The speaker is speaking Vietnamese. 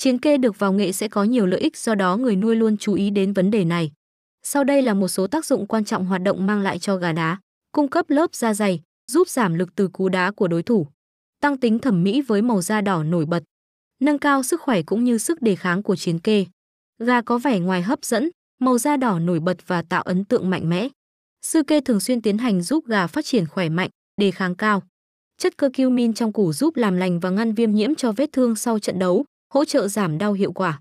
Chiến kê được vào nghệ sẽ có nhiều lợi ích do đó người nuôi luôn chú ý đến vấn đề này. Sau đây là một số tác dụng quan trọng hoạt động mang lại cho gà đá. Cung cấp lớp da dày, giúp giảm lực từ cú đá của đối thủ. Tăng tính thẩm mỹ với màu da đỏ nổi bật. Nâng cao sức khỏe cũng như sức đề kháng của chiến kê. Gà có vẻ ngoài hấp dẫn, màu da đỏ nổi bật và tạo ấn tượng mạnh mẽ. Sư kê thường xuyên tiến hành giúp gà phát triển khỏe mạnh, đề kháng cao. Chất curcumin trong củ giúp làm lành và ngăn viêm nhiễm cho vết thương sau trận đấu, hỗ trợ giảm đau hiệu quả.